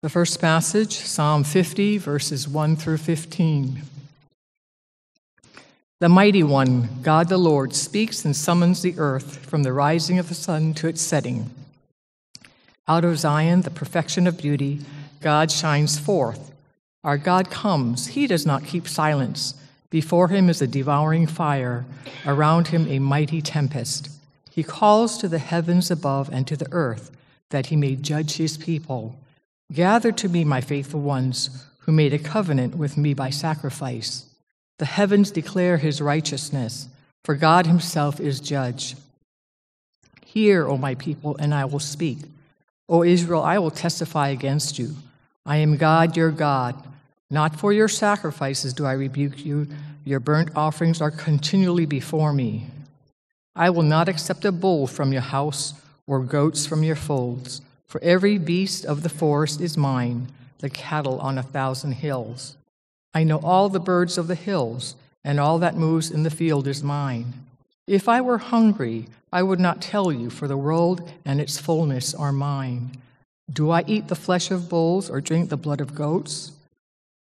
The first passage, Psalm 50, verses 1 through 15. The mighty one, God the Lord, speaks and summons the earth from the rising of the sun to its setting. Out of Zion, the perfection of beauty, God shines forth. Our God comes, he does not keep silence. Before him is a devouring fire, around him a mighty tempest. He calls to the heavens above and to the earth, that he may judge his people. Gather to me, my faithful ones, who made a covenant with me by sacrifice. The heavens declare his righteousness, for God himself is judge. Hear, O my people, and I will speak. O Israel, I will testify against you. I am God, your God. Not for your sacrifices do I rebuke you. Your burnt offerings are continually before me. I will not accept a bull from your house or goats from your folds. For every beast of the forest is mine, the cattle on a thousand hills. I know all the birds of the hills, and all that moves in the field is mine. If I were hungry, I would not tell you, for the world and its fullness are mine. Do I eat the flesh of bulls or drink the blood of goats?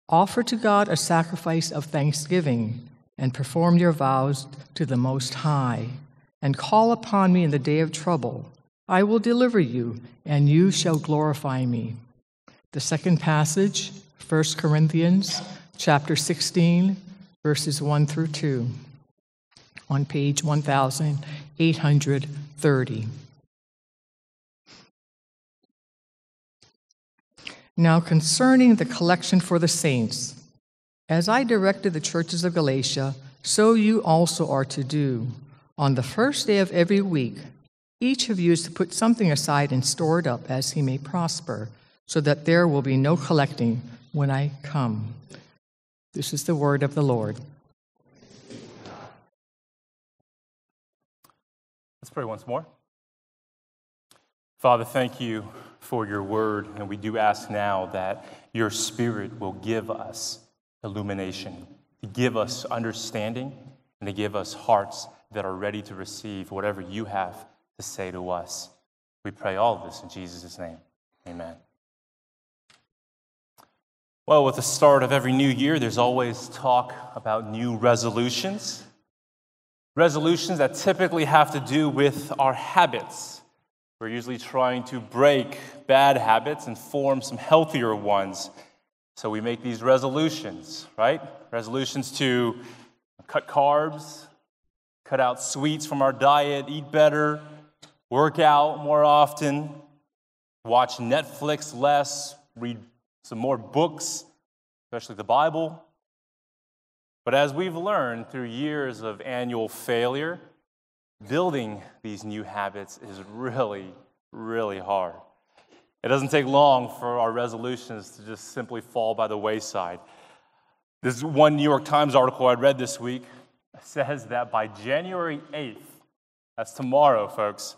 Offer to God a sacrifice of thanksgiving, and perform your vows to the Most High, and call upon me in the day of trouble. I will deliver you, and you shall glorify me. The second passage, 1 Corinthians chapter 16, verses 1 through 2, on page 1830. Now, concerning the collection for the saints, as I directed the churches of Galatia, so you also are to do. On the first day of every week, each of you is to put something aside and store it up as he may prosper, so that there will be no collecting when I come. This is the word of the Lord. Let's pray once more. Father, thank you for your word, and we do ask now that your spirit will give us illumination, to give us understanding, and to give us hearts that are ready to receive whatever you have to say to us. We pray all this in Jesus' name. Amen. Well, with the start of every new year, there's always talk about new resolutions. Resolutions that typically have to do with our habits. We're usually trying to break bad habits and form some healthier ones. So we make these resolutions, right? Resolutions to cut carbs, cut out sweets from our diet, eat better, work out more often, watch Netflix less, read some more books, especially the Bible. But as we've learned through years of annual failure, building these new habits is really, really hard. It doesn't take long for our resolutions to just simply fall by the wayside. This one New York Times article I read this week says that by January 8th, that's tomorrow, folks,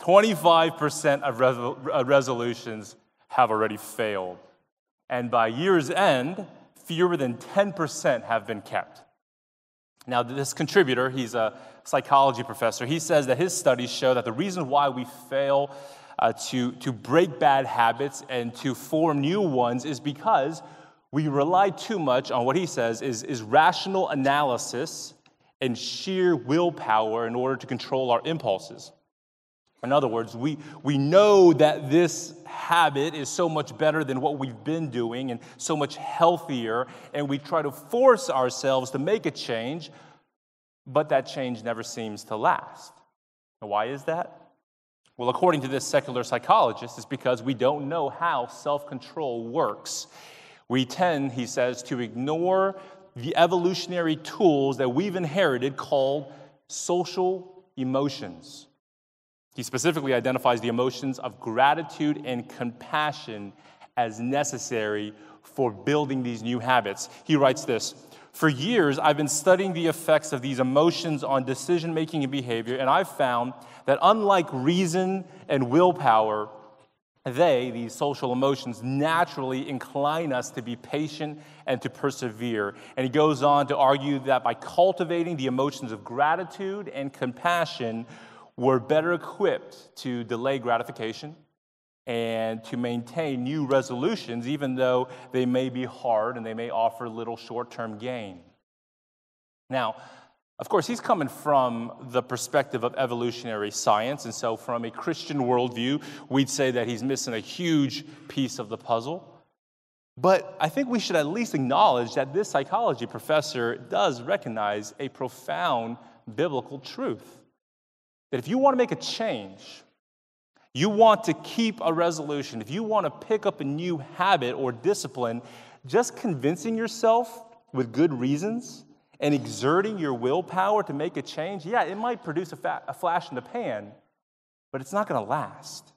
25% of uh, resolutions have already failed. And by year's end, fewer than 10% have been kept. Now, this contributor, he's a psychology professor, he says that his studies show that the reason why we fail uh, to, to break bad habits and to form new ones is because we rely too much on what he says is, is rational analysis and sheer willpower in order to control our impulses. In other words, we, we know that this habit is so much better than what we've been doing and so much healthier, and we try to force ourselves to make a change, but that change never seems to last. And why is that? Well, according to this secular psychologist, it's because we don't know how self control works. We tend, he says, to ignore the evolutionary tools that we've inherited called social emotions. He specifically identifies the emotions of gratitude and compassion as necessary for building these new habits. He writes this For years, I've been studying the effects of these emotions on decision making and behavior, and I've found that unlike reason and willpower, they, these social emotions, naturally incline us to be patient and to persevere. And he goes on to argue that by cultivating the emotions of gratitude and compassion, we're better equipped to delay gratification, and to maintain new resolutions, even though they may be hard and they may offer little short term gain. Now, of course, he's coming from the perspective of evolutionary science, and so from a Christian worldview, we'd say that he's missing a huge piece of the puzzle. But I think we should at least acknowledge that this psychology professor does recognize a profound biblical truth. That if you want to make a change, you want to keep a resolution, if you want to pick up a new habit or discipline, just convincing yourself with good reasons and exerting your willpower to make a change, yeah, it might produce a, fa- a flash in the pan, but it's not going to last.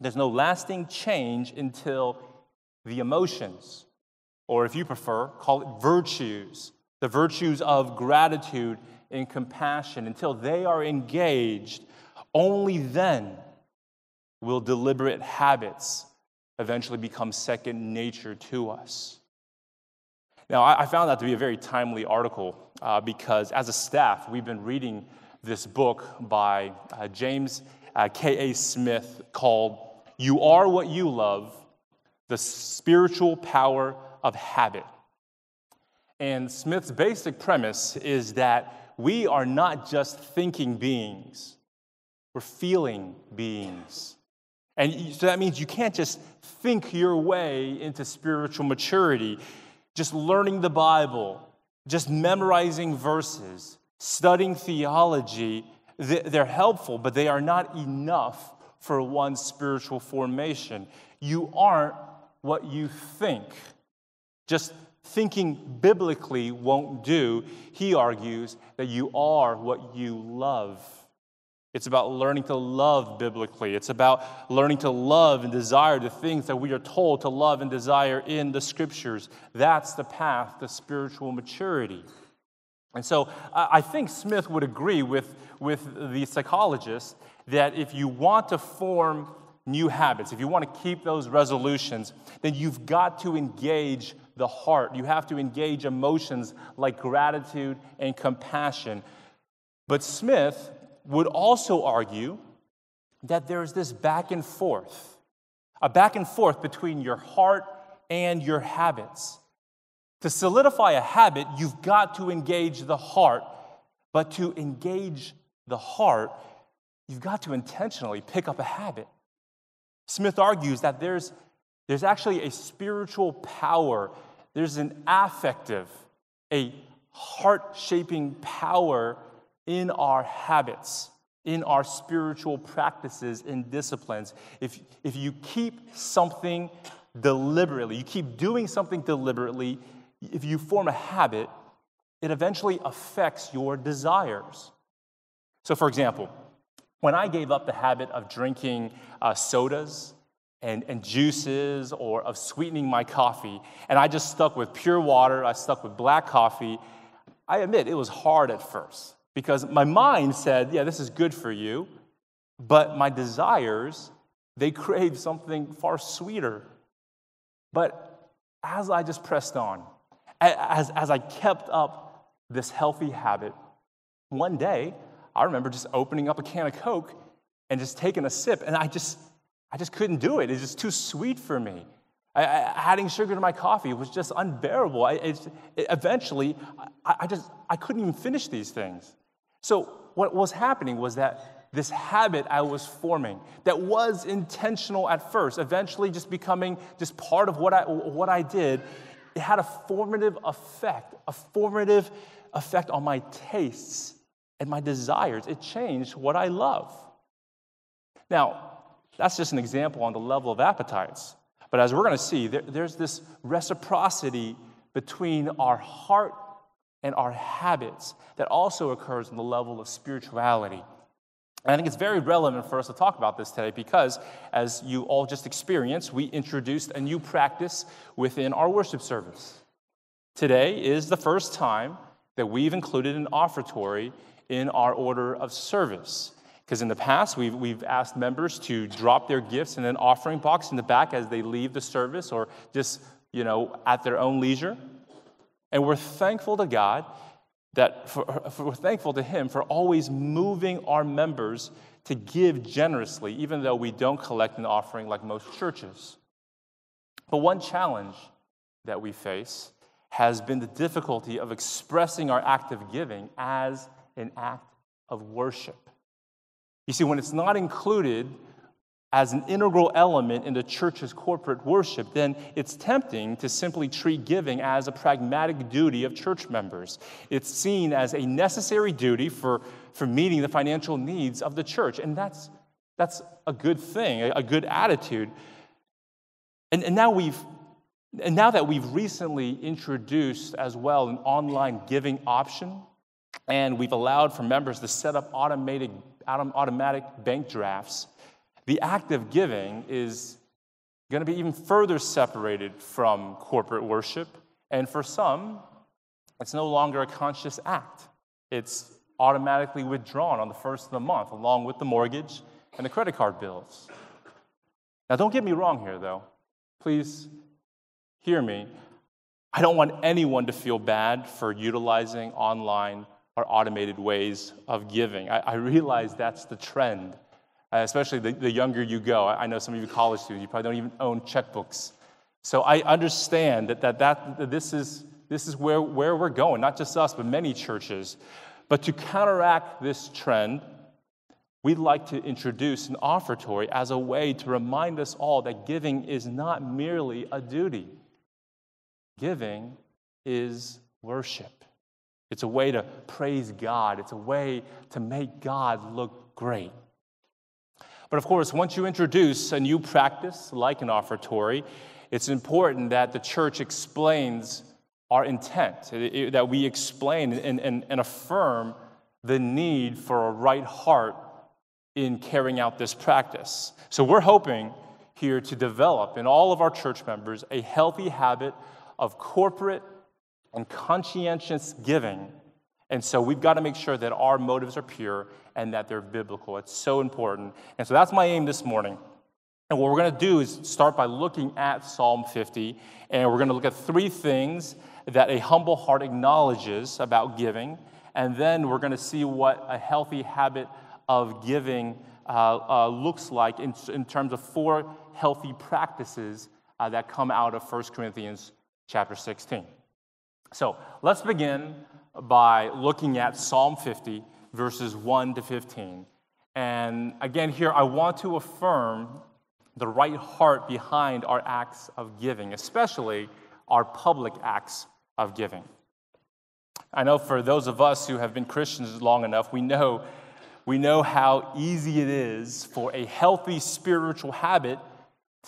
There's no lasting change until the emotions, or if you prefer, call it virtues, the virtues of gratitude and compassion, until they are engaged, only then will deliberate habits eventually become second nature to us. Now, I found that to be a very timely article uh, because as a staff, we've been reading this book by uh, James uh, K.A. Smith called You Are What You Love The Spiritual Power of Habit. And Smith's basic premise is that we are not just thinking beings, we're feeling beings. And so that means you can't just think your way into spiritual maturity just learning the Bible, just memorizing verses, studying theology, they're helpful, but they are not enough for one's spiritual formation. You aren't what you think. Just thinking biblically won't do. He argues that you are what you love. It's about learning to love biblically. It's about learning to love and desire the things that we are told to love and desire in the scriptures. That's the path to spiritual maturity. And so I think Smith would agree with, with the psychologist that if you want to form new habits, if you want to keep those resolutions, then you've got to engage the heart. You have to engage emotions like gratitude and compassion. But Smith would also argue that there's this back and forth, a back and forth between your heart and your habits. To solidify a habit, you've got to engage the heart, but to engage the heart, you've got to intentionally pick up a habit. Smith argues that there's, there's actually a spiritual power, there's an affective, a heart shaping power in our habits, in our spiritual practices and disciplines. If, if you keep something deliberately, you keep doing something deliberately, if you form a habit, it eventually affects your desires. So, for example, when I gave up the habit of drinking uh, sodas and, and juices or of sweetening my coffee, and I just stuck with pure water, I stuck with black coffee, I admit it was hard at first because my mind said, yeah, this is good for you, but my desires, they crave something far sweeter. But as I just pressed on, as, as I kept up this healthy habit, one day I remember just opening up a can of Coke and just taking a sip, and I just, I just couldn't do it. It's just too sweet for me. I, I, adding sugar to my coffee was just unbearable. I, it, eventually, I, just I couldn't even finish these things. So, what was happening was that this habit I was forming that was intentional at first, eventually just becoming just part of what I, what I did, it had a formative effect, a formative effect on my tastes and my desires. It changed what I love. Now, that's just an example on the level of appetites. But as we're going to see, there, there's this reciprocity between our heart and our habits that also occurs on the level of spirituality. And I think it's very relevant for us to talk about this today because, as you all just experienced, we introduced a new practice within our worship service. Today is the first time that we've included an offertory in our order of service. Because in the past, we've, we've asked members to drop their gifts in an offering box in the back as they leave the service or just, you know, at their own leisure. And we're thankful to God that for, for, we're thankful to Him for always moving our members to give generously, even though we don't collect an offering like most churches. But one challenge that we face has been the difficulty of expressing our act of giving as an act of worship. You see, when it's not included as an integral element in the church's corporate worship, then it's tempting to simply treat giving as a pragmatic duty of church members. It's seen as a necessary duty for, for meeting the financial needs of the church. And that's, that's a good thing, a, a good attitude. And, and, now we've, and now that we've recently introduced as well an online giving option, and we've allowed for members to set up automated, automatic bank drafts the act of giving is going to be even further separated from corporate worship. And for some, it's no longer a conscious act. It's automatically withdrawn on the first of the month, along with the mortgage and the credit card bills. Now, don't get me wrong here, though. Please hear me. I don't want anyone to feel bad for utilizing online or automated ways of giving. I, I realize that's the trend uh, especially the, the younger you go. I, I know some of you college students, you probably don't even own checkbooks. So I understand that, that, that, that this is, this is where, where we're going, not just us, but many churches. But to counteract this trend, we'd like to introduce an offertory as a way to remind us all that giving is not merely a duty, giving is worship. It's a way to praise God, it's a way to make God look great. But of course, once you introduce a new practice like an offertory, it's important that the church explains our intent, that we explain and, and, and affirm the need for a right heart in carrying out this practice. So we're hoping here to develop in all of our church members a healthy habit of corporate and conscientious giving and so we've got to make sure that our motives are pure and that they're biblical. It's so important. And so that's my aim this morning. And what we're going to do is start by looking at Psalm 50, and we're going to look at three things that a humble heart acknowledges about giving. And then we're going to see what a healthy habit of giving uh, uh, looks like in, in, terms of four healthy practices uh, that come out of 1 Corinthians chapter 16. So let's begin by looking at Psalm 50, verses 1 to 15. And again, here I want to affirm the right heart behind our acts of giving, especially our public acts of giving. I know for those of us who have been Christians long enough, we know, we know how easy it is for a healthy spiritual habit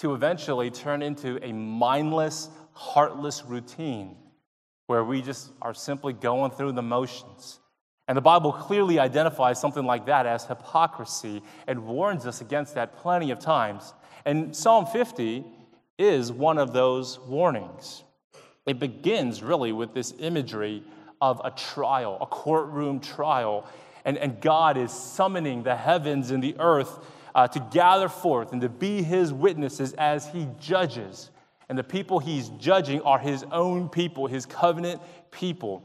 to eventually turn into a mindless, heartless routine where we just are simply going through the motions. And the Bible clearly identifies something like that as hypocrisy and warns us against that plenty of times. And Psalm 50 is one of those warnings. It begins really with this imagery of a trial, a courtroom trial. And, and God is summoning the heavens and the earth uh, to gather forth and to be his witnesses as he judges and the people he's judging are his own people, his covenant people.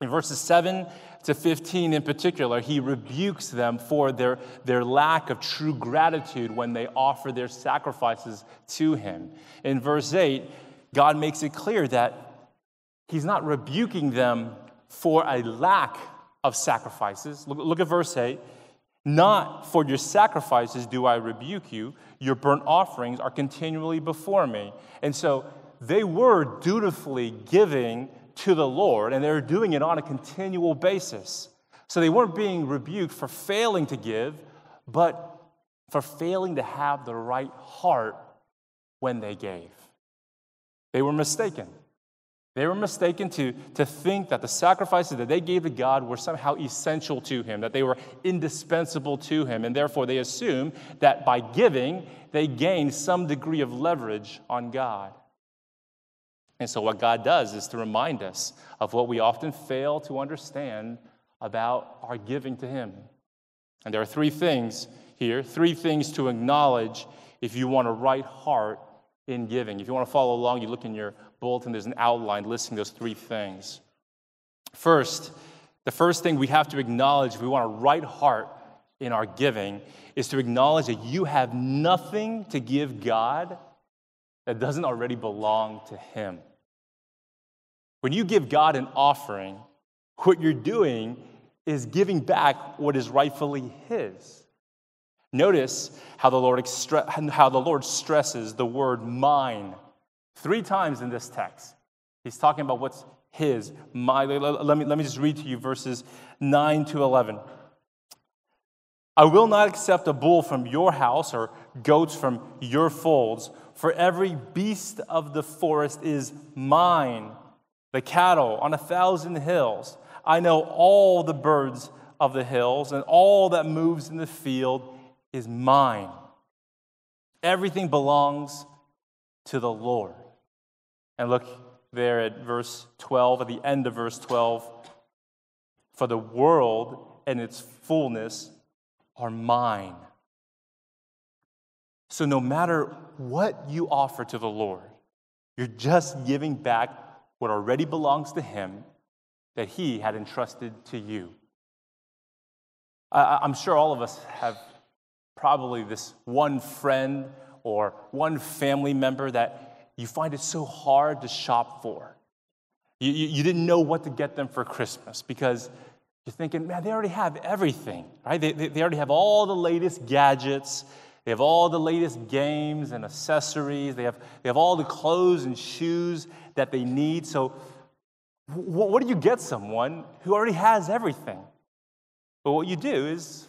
In verses 7 to 15 in particular, he rebukes them for their, their lack of true gratitude when they offer their sacrifices to him. In verse 8, God makes it clear that he's not rebuking them for a lack of sacrifices. Look, look at verse 8. Not for your sacrifices do I rebuke you, your burnt offerings are continually before me. And so they were dutifully giving to the Lord, and they were doing it on a continual basis. So they weren't being rebuked for failing to give, but for failing to have the right heart when they gave. They were mistaken. They were mistaken to, to think that the sacrifices that they gave to God were somehow essential to Him, that they were indispensable to Him, and therefore they assume that by giving, they gain some degree of leverage on God. And so, what God does is to remind us of what we often fail to understand about our giving to Him. And there are three things here, three things to acknowledge if you want a right heart in giving. If you want to follow along, you look in your bulletin, there's an outline listing those three things. First, the first thing we have to acknowledge if we want a right heart in our giving is to acknowledge that you have nothing to give God that doesn't already belong to Him. When you give God an offering, what you're doing is giving back what is rightfully His. Notice how the Lord, extre- how the Lord stresses the word mine three times in this text. He's talking about what's His. My, let, me, let me just read to you verses 9 to 11. I will not accept a bull from your house or goats from your folds, for every beast of the forest is mine, the cattle on a thousand hills. I know all the birds of the hills, and all that moves in the field is mine. Everything belongs to the Lord. And look there at verse 12, at the end of verse 12. For the world and its fullness are mine. So, no matter what you offer to the Lord, you're just giving back what already belongs to Him that He had entrusted to you. I, am sure all of us have probably this one friend or one family member that you find it so hard to shop for. You, you, you didn't know what to get them for Christmas because you're thinking, man, they already have everything, right? They, they, they already have all the latest gadgets. They have all the latest games and accessories. They have, they have all the clothes and shoes that they need. So, what, what do you get someone who already has everything? But what you do is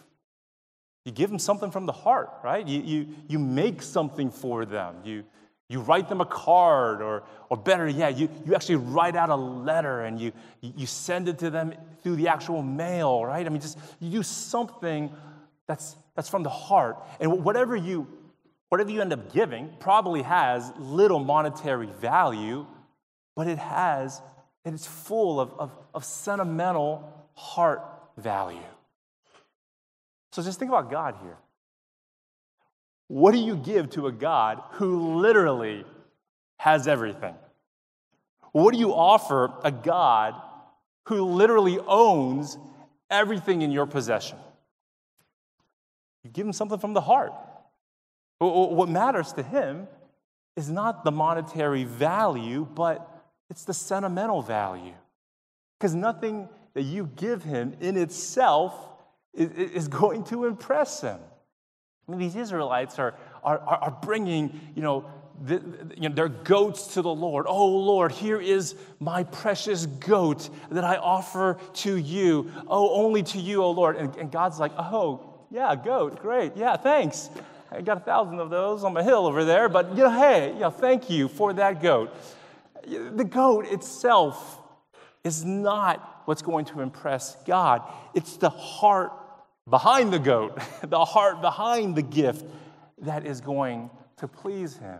you give them something from the heart, right? You, you, you make something for them. You, you write them a card, or, or better yet, you, you actually write out a letter and you, you send it to them through the actual mail, right? I mean, just you do something that's, that's from the heart. And whatever you, whatever you end up giving probably has little monetary value, but it has, and it's full of, of, of sentimental heart value. So just think about God here. What do you give to a God who literally has everything? What do you offer a God who literally owns everything in your possession? You give him something from the heart. What matters to him is not the monetary value, but it's the sentimental value. Because nothing that you give him in itself is going to impress him. These Israelites are, are, are bringing, you know, the, you know, their goats to the Lord. Oh, Lord, here is my precious goat that I offer to you. Oh, only to you, oh Lord. And, and God's like, oh, yeah, goat, great. Yeah, thanks. I got a thousand of those on my hill over there, but you know, hey, you know, thank you for that goat. The goat itself is not what's going to impress God. It's the heart behind the goat, the heart behind the gift that is going to please him.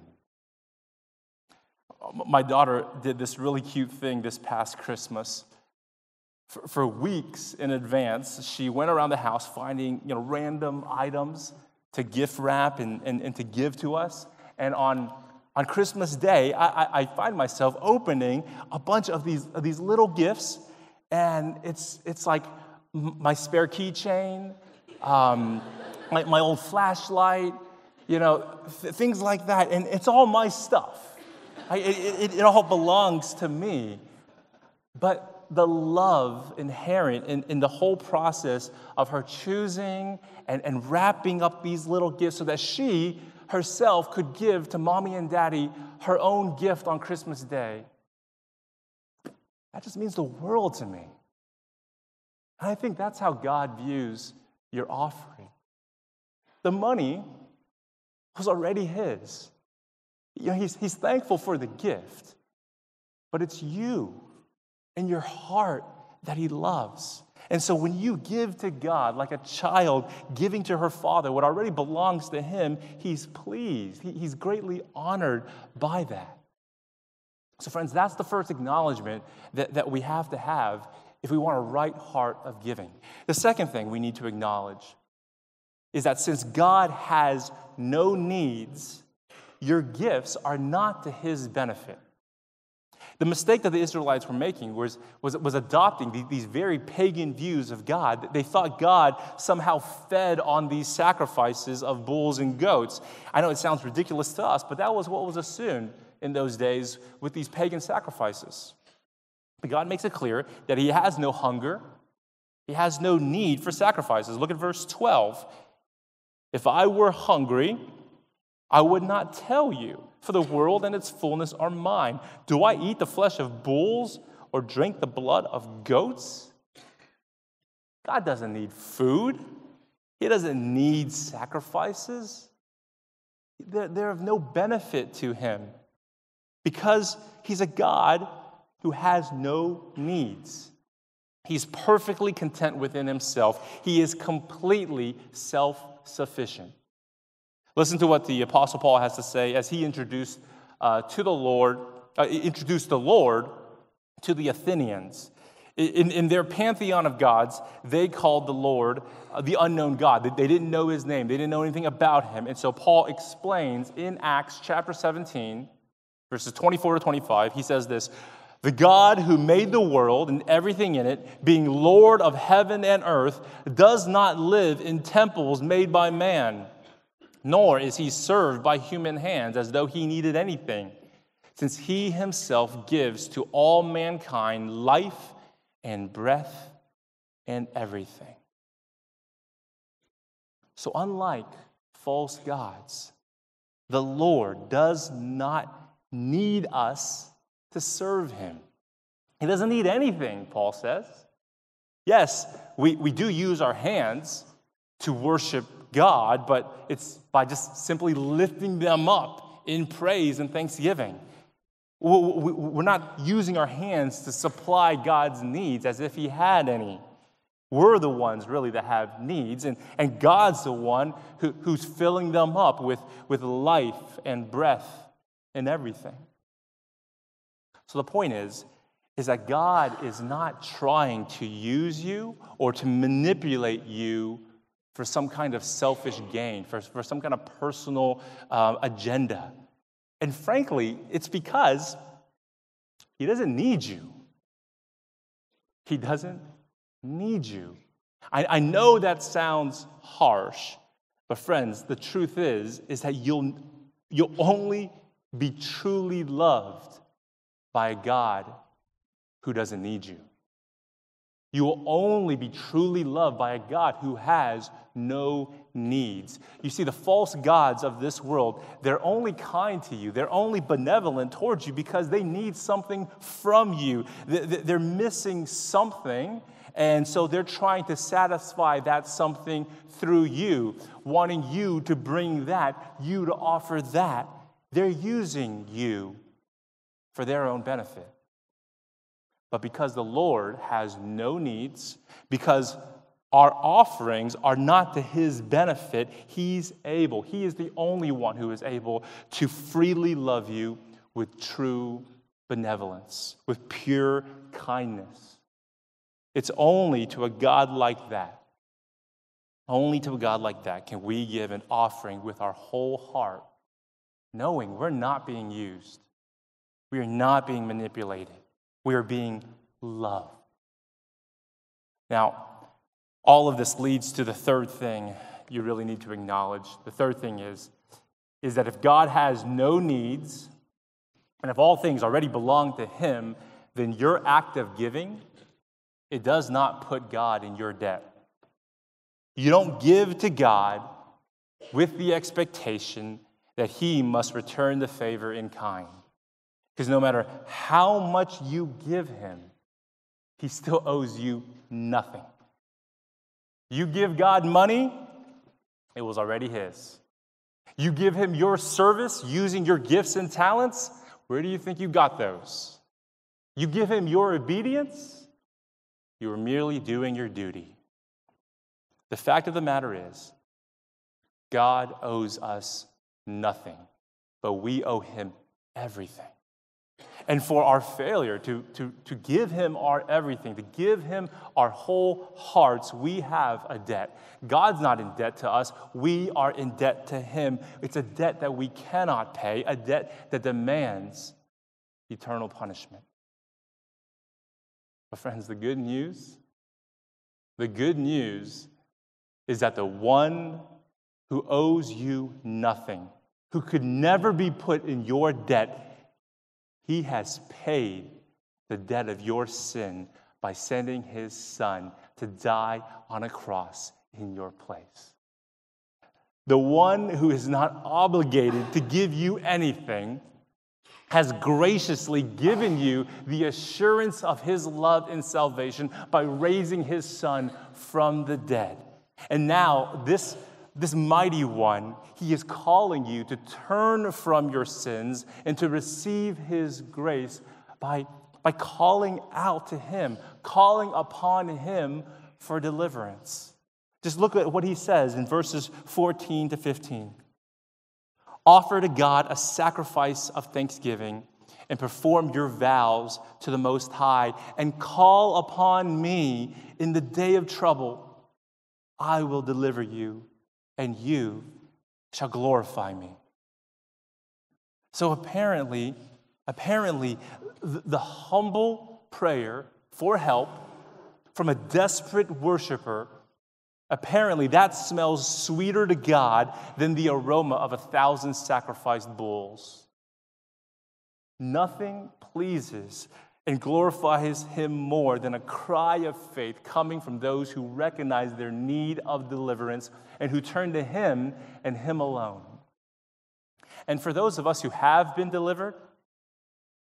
Uh, my daughter did this really cute thing this past Christmas. For, for weeks in advance, she went around the house finding you know, random items to gift wrap and, and, and to give to us. And on, on Christmas Day, I, I find myself opening a bunch of these, of these little gifts, and it's, it's like my spare keychain, um, my, my old flashlight, you know, th- things like that. And it's all my stuff. I, it, it, it all belongs to me. But the love inherent in, in the whole process of her choosing and, and wrapping up these little gifts so that she herself could give to mommy and daddy her own gift on Christmas Day. That just means the world to me. And I think that's how God views your offering. The money was already His. You know, he's, he's thankful for the gift, but it's you and your heart that He loves. And so when you give to God like a child giving to her father what already belongs to him, he's pleased. He, he's greatly honored by that. So, friends, that's the first acknowledgement that, that we have to have if we want a right heart of giving. The second thing we need to acknowledge is that since God has no needs, your gifts are not to his benefit. The mistake that the Israelites were making was, was, was adopting these very pagan views of God. They thought God somehow fed on these sacrifices of bulls and goats. I know it sounds ridiculous to us, but that was what was assumed in those days with these pagan sacrifices. God makes it clear that He has no hunger, He has no need for sacrifices. Look at verse 12. If I were hungry, I would not tell you, for the world and its fullness are mine. Do I eat the flesh of bulls or drink the blood of goats? God doesn't need food, He doesn't need sacrifices. They're, they're of no benefit to Him because He's a God who has no needs. He's perfectly content within Himself, He is completely self sufficient. Listen to what the Apostle Paul has to say as he introduced uh, to the Lord, uh, introduced the Lord to the Athenians. In, in, their pantheon of gods, they called the Lord uh, the unknown God. They, they didn't know his name, they didn't know anything about him. And so Paul explains in Acts chapter 17, verses 24 to 25, he says this The God who made the world and everything in it, being Lord of heaven and earth, does not live in temples made by man nor is he served by human hands as though he needed anything, since he himself gives to all mankind life and breath and everything. So, unlike false gods, the Lord does not need us to serve him. He doesn't need anything, Paul says. Yes, we, we do use our hands to worship God, but it's by just simply lifting them up in praise and thanksgiving. We're not using our hands to supply God's needs as if He had any. We're the ones really that have needs, and, and God's the one who, who's filling them up with, with life and breath and everything. So the point is, is that God is not trying to use you or to manipulate you for some kind of selfish gain, for, for some kind of personal uh, agenda. And frankly, it's because he doesn't need you. He doesn't need you. I, I know that sounds harsh, but friends, the truth is, is that you'll, you'll only be truly loved by a God who doesn't need you. You will only be truly loved by a God who has no needs. You see, the false gods of this world, they're only kind to you, they're only benevolent towards you because they need something from you. They're missing something. And so they're trying to satisfy that something through you, wanting you to bring that, you to offer that. They're using you for their own benefit. But because the Lord has no needs, because our offerings are not to his benefit, he's able, he is the only one who is able to freely love you with true benevolence, with pure kindness. It's only to a God like that, only to a God like that can we give an offering with our whole heart, knowing we're not being used, we are not being manipulated. We are being loved. Now, all of this leads to the third thing you really need to acknowledge. The third thing is, is that if God has no needs, and if all things already belong to Him, then your act of giving, it does not put God in your debt. You don't give to God with the expectation that He must return the favor in kind. Because no matter how much you give him, he still owes you nothing. You give God money, it was already his. You give him your service using your gifts and talents, where do you think you got those? You give him your obedience, you are merely doing your duty. The fact of the matter is, God owes us nothing, but we owe him everything and for our failure to, to, to give Him our everything, to give Him our whole hearts, we have a debt. God's not in debt to us, we are in debt to Him. It's a debt that we cannot pay, a debt that demands eternal punishment. But, friends, the good news, the good news is that the one who owes you nothing, who could never be put in your debt, he has paid the debt of your sin by sending his son to die on a cross in your place. The one who is not obligated to give you anything has graciously given you the assurance of his love and salvation by raising his son from the dead. And now, this, this mighty one, he is calling you to turn from your sins and to receive his grace by, by calling out to him, calling upon him for deliverance. Just look at what he says in verses 14 to 15. Offer to God a sacrifice of thanksgiving and perform your vows to the Most High and call upon me in the day of trouble. I will deliver you, and you shall glorify me. So apparently, apparently, the, humble prayer for help from a desperate worshiper Apparently, that smells sweeter to God than the aroma of a thousand sacrificed bulls. Nothing pleases and glorifies him more than a cry of faith coming from those who recognize their need of deliverance and who turn to him and him alone. And for those of us who have been delivered,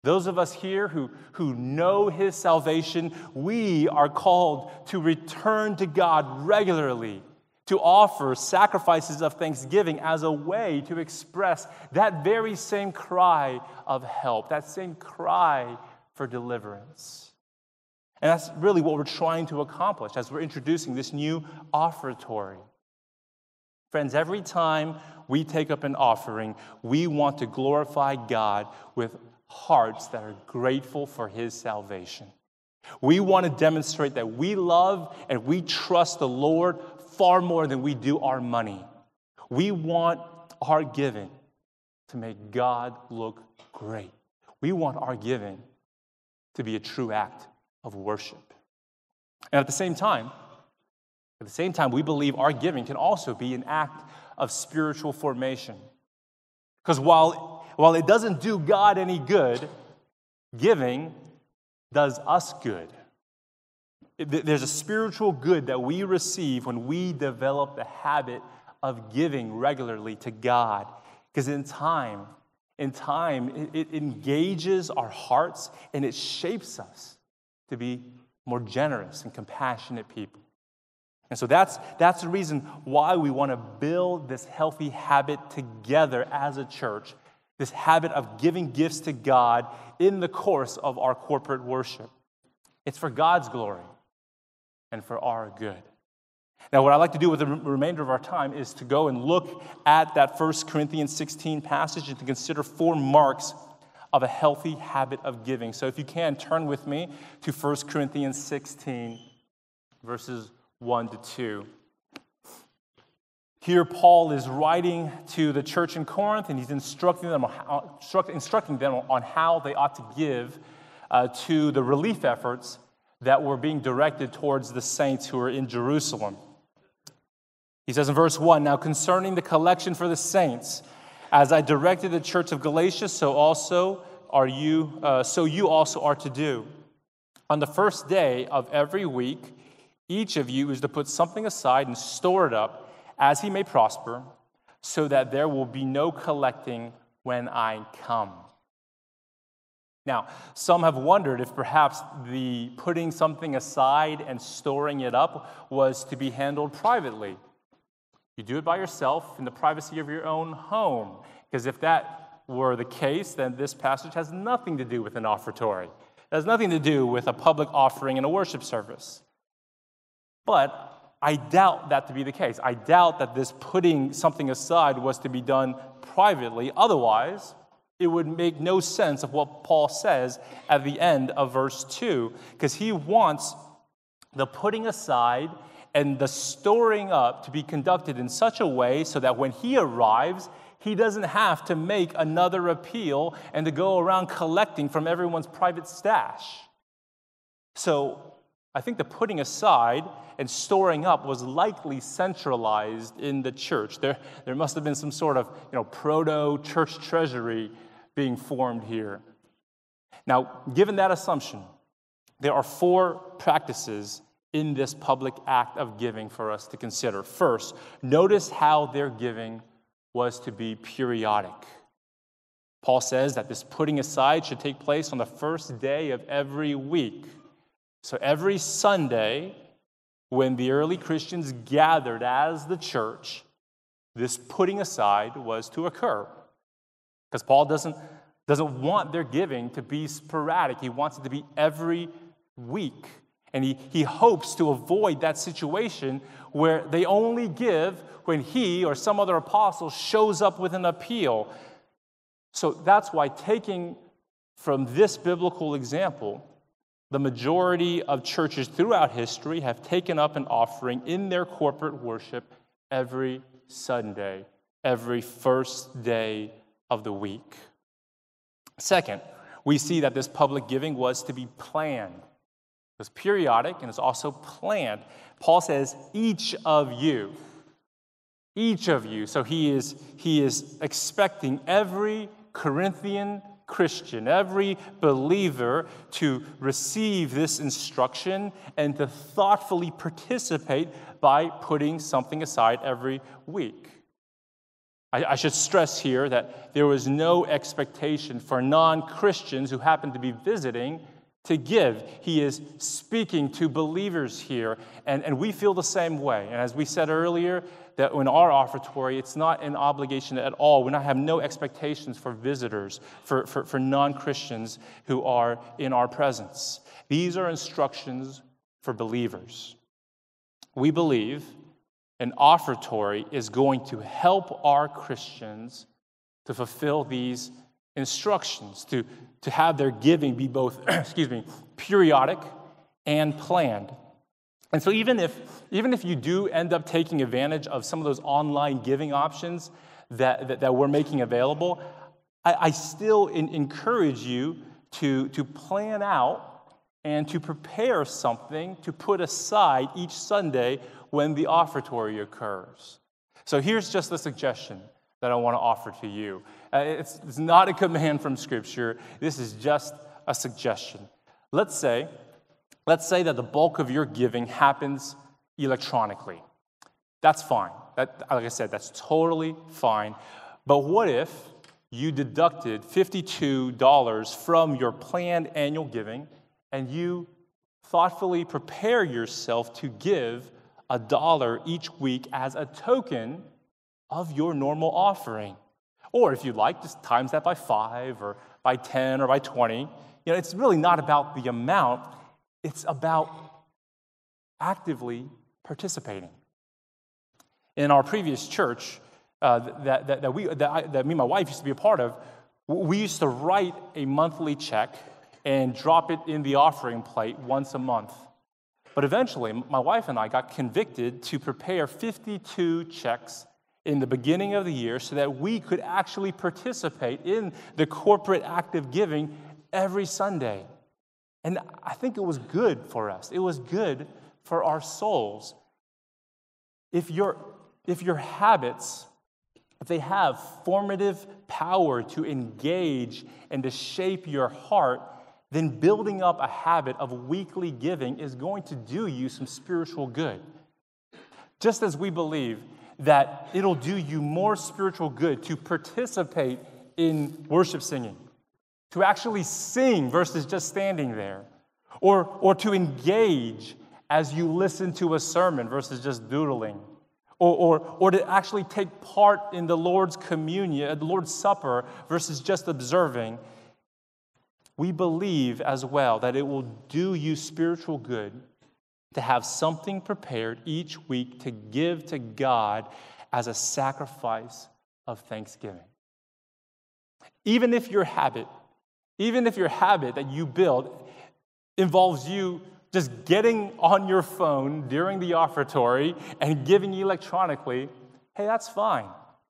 those of us here who, who know his salvation, we are called to return to God regularly, to offer sacrifices of thanksgiving as a way to express that very same cry of help, that same cry for deliverance. And that's really what we're trying to accomplish as we're introducing this new offertory. Friends, every time we take up an offering, we want to glorify God with hearts that are grateful for his salvation. We want to demonstrate that we love and we trust the Lord far more than we do our money. We want our giving to make God look great. We want our giving to be a true act of worship. And at the same time, at the same time, we believe our giving can also be an act of spiritual formation. Because while while it doesn't do God any good, giving does us good. There's a spiritual good that we receive when we develop the habit of giving regularly to God. Because in time, in time, it, engages our hearts and it shapes us to be more generous and compassionate people. And so that's, that's the reason why we want to build this healthy habit together as a church this habit of giving gifts to God in the course of our corporate worship. It's for God's glory and for our good. Now, what I'd like to do with the remainder of our time is to go and look at that 1 Corinthians 16 passage and to consider four marks of a healthy habit of giving. So, if you can, turn with me to 1 Corinthians 16, verses 1 to 2. Here, Paul is writing to the church in Corinth and he's instructing them, how, instructing them on how they ought to give uh, to the relief efforts that were being directed towards the saints who are in Jerusalem. He says in verse 1 Now concerning the collection for the saints, as I directed the church of Galatia, so also are you, uh, so you also are to do. On the first day of every week, each of you is to put something aside and store it up as he may prosper, so that there will be no collecting when I come. Now, some have wondered if perhaps the putting something aside and storing it up was to be handled privately. You do it by yourself in the privacy of your own home. Because if that were the case, then this passage has nothing to do with an offertory. It has nothing to do with a public offering in a worship service. But I doubt that to be the case. I doubt that this putting something aside was to be done privately. Otherwise, it would make no sense of what Paul says at the end of verse 2, because he wants the putting aside and the storing up to be conducted in such a way so that when he arrives, he doesn't have to make another appeal and to go around collecting from everyone's private stash. So I think the putting aside and storing up was likely centralized in the church. There, there must have been some sort of you know, proto church treasury being formed here. Now, given that assumption, there are four practices in this public act of giving for us to consider. First, notice how their giving was to be periodic. Paul says that this putting aside should take place on the first day of every week. So every Sunday, when the early Christians gathered as the church, this putting aside was to occur. Because Paul doesn't, doesn't want their giving to be sporadic, he wants it to be every week. And he, he hopes to avoid that situation where they only give when he or some other apostle shows up with an appeal. So that's why, taking from this biblical example, the majority of churches throughout history have taken up an offering in their corporate worship every Sunday, every first day of the week. Second, we see that this public giving was to be planned. It was periodic and it's also planned. Paul says, each of you, each of you. So he is, he is expecting every Corinthian Christian, every believer to receive this instruction and to thoughtfully participate by putting something aside every week. I, I should stress here that there was no expectation for non Christians who happened to be visiting to give. He is speaking to believers here, and, and we feel the same way. And as we said earlier, that in our offertory, it's not an obligation at all. We have no expectations for visitors, for, for, for non Christians who are in our presence. These are instructions for believers. We believe an offertory is going to help our Christians to fulfill these instructions, to, to have their giving be both, excuse me, periodic and planned. And so even if, even if you do end up taking advantage of some of those online giving options that, that, that we're making available, I, I still in, encourage you to, to plan out and to prepare something to put aside each Sunday when the offertory occurs. So here's just the suggestion that I want to offer to you. Uh, it's, it's not a command from Scripture, this is just a suggestion. Let's say, let's say that the bulk of your giving happens electronically. That's fine. That, like I said, that's totally fine. But what if you deducted $52 from your planned annual giving and you thoughtfully prepare yourself to give a dollar each week as a token of your normal offering. Or if you like, just times that by five or by 10 or by 20. You know, it's really not about the amount, it's about actively participating. In our previous church uh, that, that, that, we, that, I, that me and my wife used to be a part of, we used to write a monthly check and drop it in the offering plate once a month. But eventually, my wife and I got convicted to prepare 52 checks in the beginning of the year so that we could actually participate in the corporate act of giving every Sunday. And I think it was good for us. It was good for our souls. If your, if your habits, if they have formative power to engage and to shape your heart, then building up a habit of weekly giving is going to do you some spiritual good. Just as we believe that it'll do you more spiritual good to participate in worship singing, to actually sing versus just standing there, or, or to engage as you listen to a sermon versus just doodling, or, or, or to actually take part in the Lord's communion, uh, the Lord's Supper versus just observing. We believe as well that it will do you spiritual good to have something prepared each week to give to God as a sacrifice of thanksgiving. Even if your habit, even if your habit that you build involves you just getting on your phone during the offertory and giving electronically, hey, that's fine.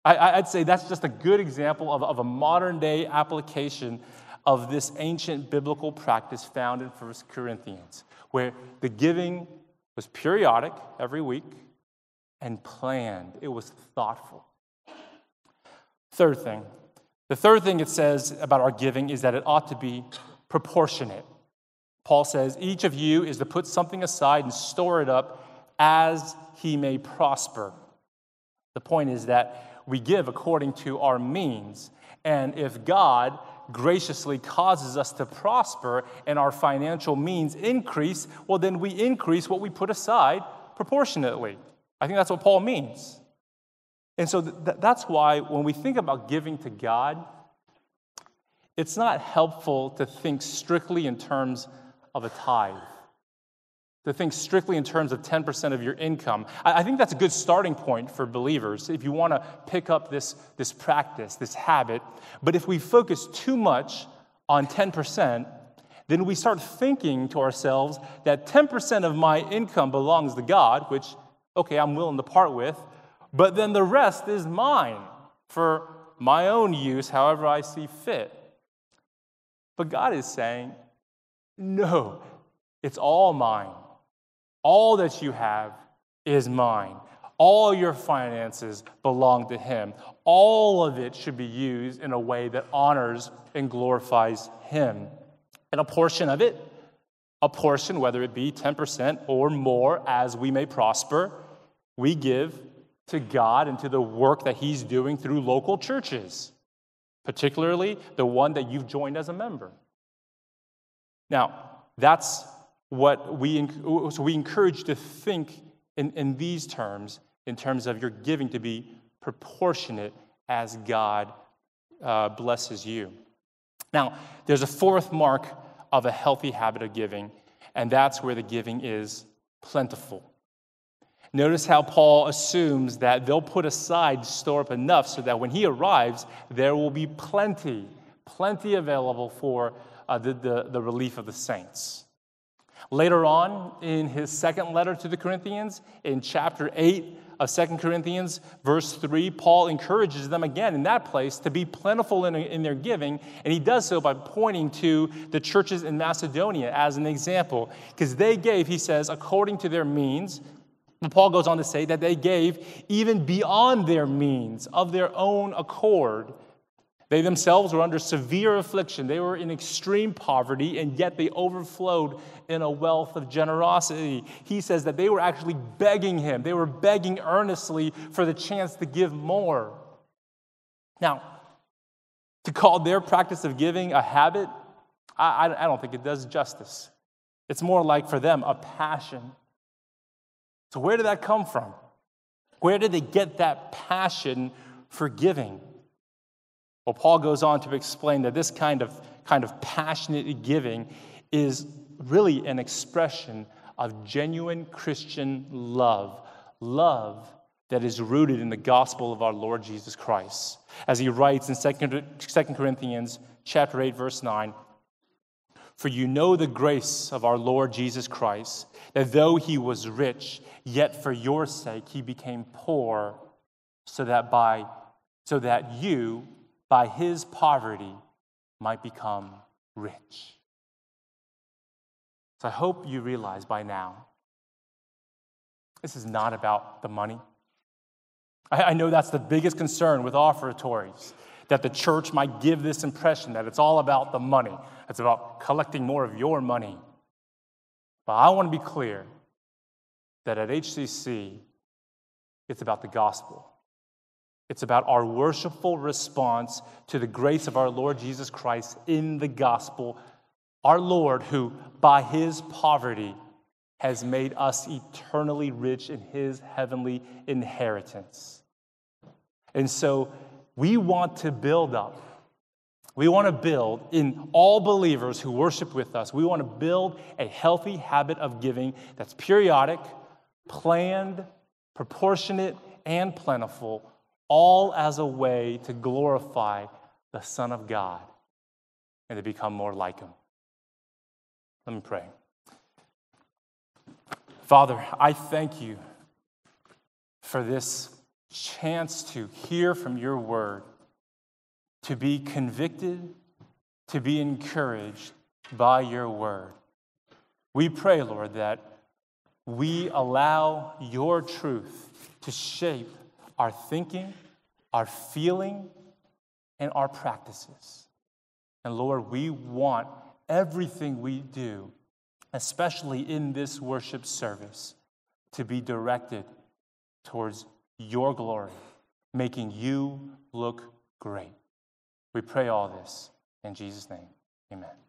I, would say that's just a good example of, of a modern day application of this ancient biblical practice found in 1 Corinthians, where the giving was periodic every week and planned, it was thoughtful. Third thing, the third thing it says about our giving is that it ought to be proportionate. Paul says, each of you is to put something aside and store it up as he may prosper. The point is that we give according to our means. And if God graciously causes us to prosper and our financial means increase, well, then we increase what we put aside proportionately. I think that's what Paul means. And so th- that's why when we think about giving to God, it's not helpful to think strictly in terms of a tithe, to think strictly in terms of 10% of your income. I, think that's a good starting point for believers if you want to pick up this, this practice, this habit. But if we focus too much on 10%, then we start thinking to ourselves that 10% of my income belongs to God, which, okay, I'm willing to part with, but then the rest is mine for my own use, however I see fit. But God is saying, no, it's all mine. All that you have is mine. All your finances belong to Him. All of it should be used in a way that honors and glorifies Him. And a portion of it, a portion, whether it be 10% or more, as we may prosper, we give to God and to the work that He's doing through local churches, particularly the one that you've joined as a member. Now, that's what we, so we encourage to think in, in these terms, in terms of your giving to be proportionate as God uh, blesses you. Now, there's a fourth mark of a healthy habit of giving, and that's where the giving is plentiful. Notice how Paul assumes that they'll put aside, store up enough so that when he arrives, there will be plenty, plenty available for uh, the, the, the relief of the saints. Later on, in his second letter to the Corinthians, in chapter 8 of Second Corinthians, verse 3, Paul encourages them again in that place to be plentiful in, in their giving, and he does so by pointing to the churches in Macedonia as an example, because they gave, he says, according to their means. And Paul goes on to say that they gave even beyond their means, of their own accord. They themselves were under severe affliction. They were in extreme poverty, and yet they overflowed in a wealth of generosity. He says that they were actually begging him, they were begging earnestly for the chance to give more. Now, to call their practice of giving a habit, I, I don't think it does justice. It's more like for them a passion. So, where did that come from? Where did they get that passion for giving? Well, Paul goes on to explain that this kind of, kind of passionate giving is really an expression of genuine Christian love, love that is rooted in the gospel of our Lord Jesus Christ. As he writes in 2 Corinthians chapter 8 verse 9, for you know the grace of our Lord Jesus Christ, that though he was rich, yet for your sake he became poor, so that by so that you by his poverty might become rich. So I hope you realize by now this is not about the money. I, know that's the biggest concern with offertories, that the church might give this impression that it's all about the money. It's about collecting more of your money. But I want to be clear that at HCC, it's about the gospel. It's about our worshipful response to the grace of our Lord Jesus Christ in the gospel. Our Lord, who by his poverty has made us eternally rich in his heavenly inheritance. And so we want to build up. We want to build in all believers who worship with us, we want to build a healthy habit of giving that's periodic, planned, proportionate, and plentiful all as a way to glorify the Son of God and to become more like Him. Let me pray. Father, I thank you for this chance to hear from your word, to be convicted, to be encouraged by your word. We pray, Lord, that we allow your truth to shape our thinking, our feeling, and our practices. And Lord, we want everything we do, especially in this worship service, to be directed towards your glory, making you look great. We pray all this in Jesus' name. Amen.